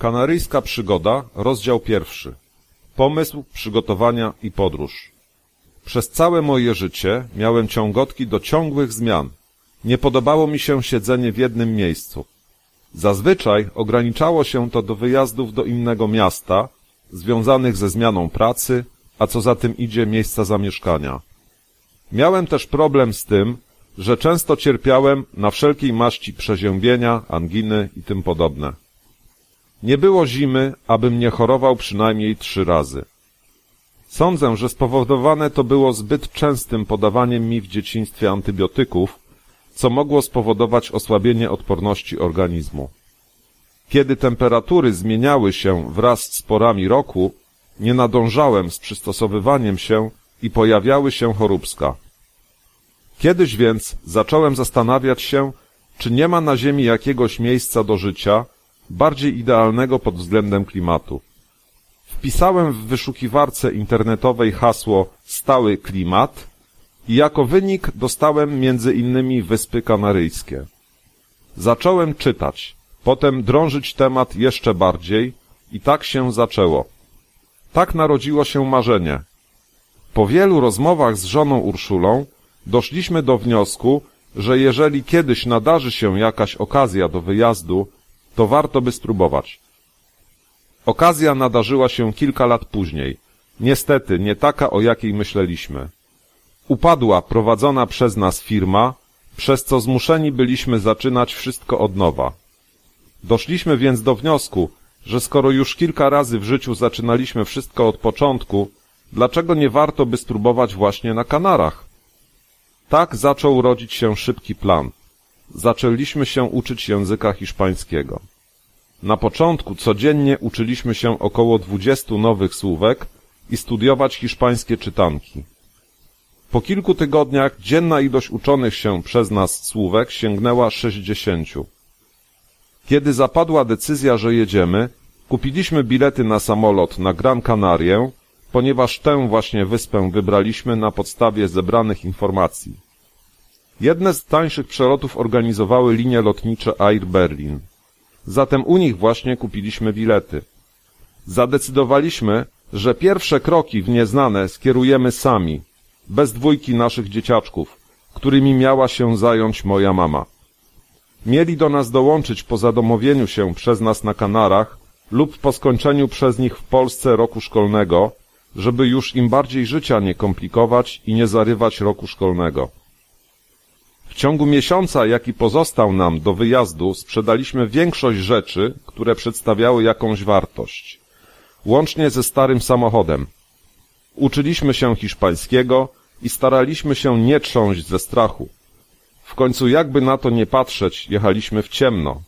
Kanaryjska przygoda, rozdział pierwszy. Pomysł, przygotowania i podróż. Przez całe moje życie miałem ciągotki do ciągłych zmian. Nie podobało mi się siedzenie w jednym miejscu. Zazwyczaj ograniczało się to do wyjazdów do innego miasta, związanych ze zmianą pracy, a co za tym idzie miejsca zamieszkania. Miałem też problem z tym, że często cierpiałem na wszelkiej maści przeziębienia, anginy i tym podobne. Nie było zimy, abym nie chorował przynajmniej trzy razy. Sądzę, że spowodowane to było zbyt częstym podawaniem mi w dzieciństwie antybiotyków, co mogło spowodować osłabienie odporności organizmu. Kiedy temperatury zmieniały się wraz z porami roku, nie nadążałem z przystosowywaniem się i pojawiały się choróbska. Kiedyś więc zacząłem zastanawiać się, czy nie ma na Ziemi jakiegoś miejsca do życia, bardziej idealnego pod względem klimatu. Wpisałem w wyszukiwarce internetowej hasło stały klimat i jako wynik dostałem między innymi Wyspy Kanaryjskie. Zacząłem czytać, potem drążyć temat jeszcze bardziej i tak się zaczęło. Tak narodziło się marzenie. Po wielu rozmowach z żoną Urszulą doszliśmy do wniosku, że jeżeli kiedyś nadarzy się jakaś okazja do wyjazdu, to warto by spróbować. Okazja nadarzyła się kilka lat później. Niestety nie taka, o jakiej myśleliśmy. Upadła prowadzona przez nas firma, przez co zmuszeni byliśmy zaczynać wszystko od nowa. Doszliśmy więc do wniosku, że skoro już kilka razy w życiu zaczynaliśmy wszystko od początku, dlaczego nie warto by spróbować właśnie na Kanarach? Tak zaczął rodzić się szybki plan. Zaczęliśmy się uczyć języka hiszpańskiego. Na początku codziennie uczyliśmy się około dwudziestu nowych słówek i studiować hiszpańskie czytanki. Po kilku tygodniach dzienna ilość uczonych się przez nas słówek sięgnęła sześćdziesięciu. Kiedy zapadła decyzja, że jedziemy, kupiliśmy bilety na samolot na Gran Canarię, ponieważ tę właśnie wyspę wybraliśmy na podstawie zebranych informacji. Jedne z tańszych przelotów organizowały linie lotnicze Air Berlin. Zatem u nich właśnie kupiliśmy bilety. Zadecydowaliśmy, że pierwsze kroki w nieznane skierujemy sami, bez dwójki naszych dzieciaczków, którymi miała się zająć moja mama. Mieli do nas dołączyć po zadomowieniu się przez nas na Kanarach lub po skończeniu przez nich w Polsce roku szkolnego, żeby już im bardziej życia nie komplikować i nie zarywać roku szkolnego. Ciągu miesiąca, jaki pozostał nam do wyjazdu, sprzedaliśmy większość rzeczy, które przedstawiały jakąś wartość. Łącznie ze starym samochodem. Uczyliśmy się hiszpańskiego i staraliśmy się nie trząść ze strachu. W końcu jakby na to nie patrzeć, jechaliśmy w ciemno.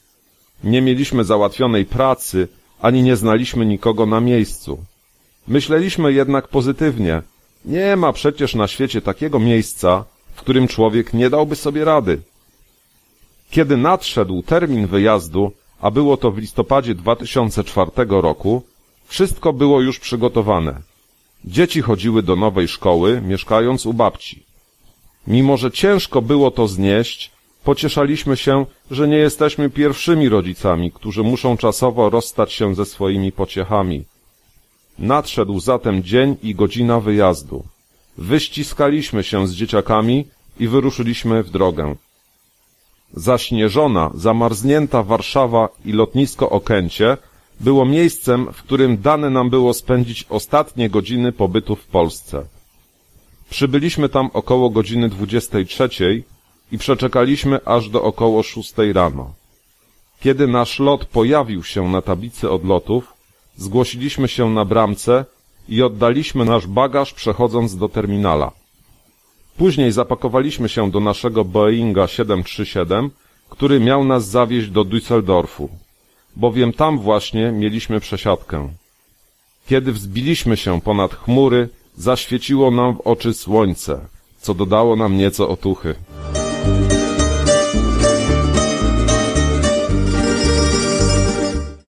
Nie mieliśmy załatwionej pracy, ani nie znaliśmy nikogo na miejscu. Myśleliśmy jednak pozytywnie. Nie ma przecież na świecie takiego miejsca, którym człowiek nie dałby sobie rady. Kiedy nadszedł termin wyjazdu, a było to w listopadzie 2004 roku, wszystko było już przygotowane. Dzieci chodziły do nowej szkoły, mieszkając u babci. Mimo, że ciężko było to znieść, pocieszaliśmy się, że nie jesteśmy pierwszymi rodzicami, którzy muszą czasowo rozstać się ze swoimi pociechami. Nadszedł zatem dzień i godzina wyjazdu. Wyściskaliśmy się z dzieciakami i wyruszyliśmy w drogę. Zaśnieżona, zamarznięta Warszawa i lotnisko Okęcie było miejscem, w którym dane nam było spędzić ostatnie godziny pobytu w Polsce. Przybyliśmy tam około godziny 23 i przeczekaliśmy aż do około 6 rano. Kiedy nasz lot pojawił się na tablicy odlotów, zgłosiliśmy się na bramce i oddaliśmy nasz bagaż przechodząc do terminala. Później zapakowaliśmy się do naszego Boeinga 737, który miał nas zawieźć do Düsseldorfu, bowiem tam właśnie mieliśmy przesiadkę. Kiedy wzbiliśmy się ponad chmury, zaświeciło nam w oczy słońce, co dodało nam nieco otuchy.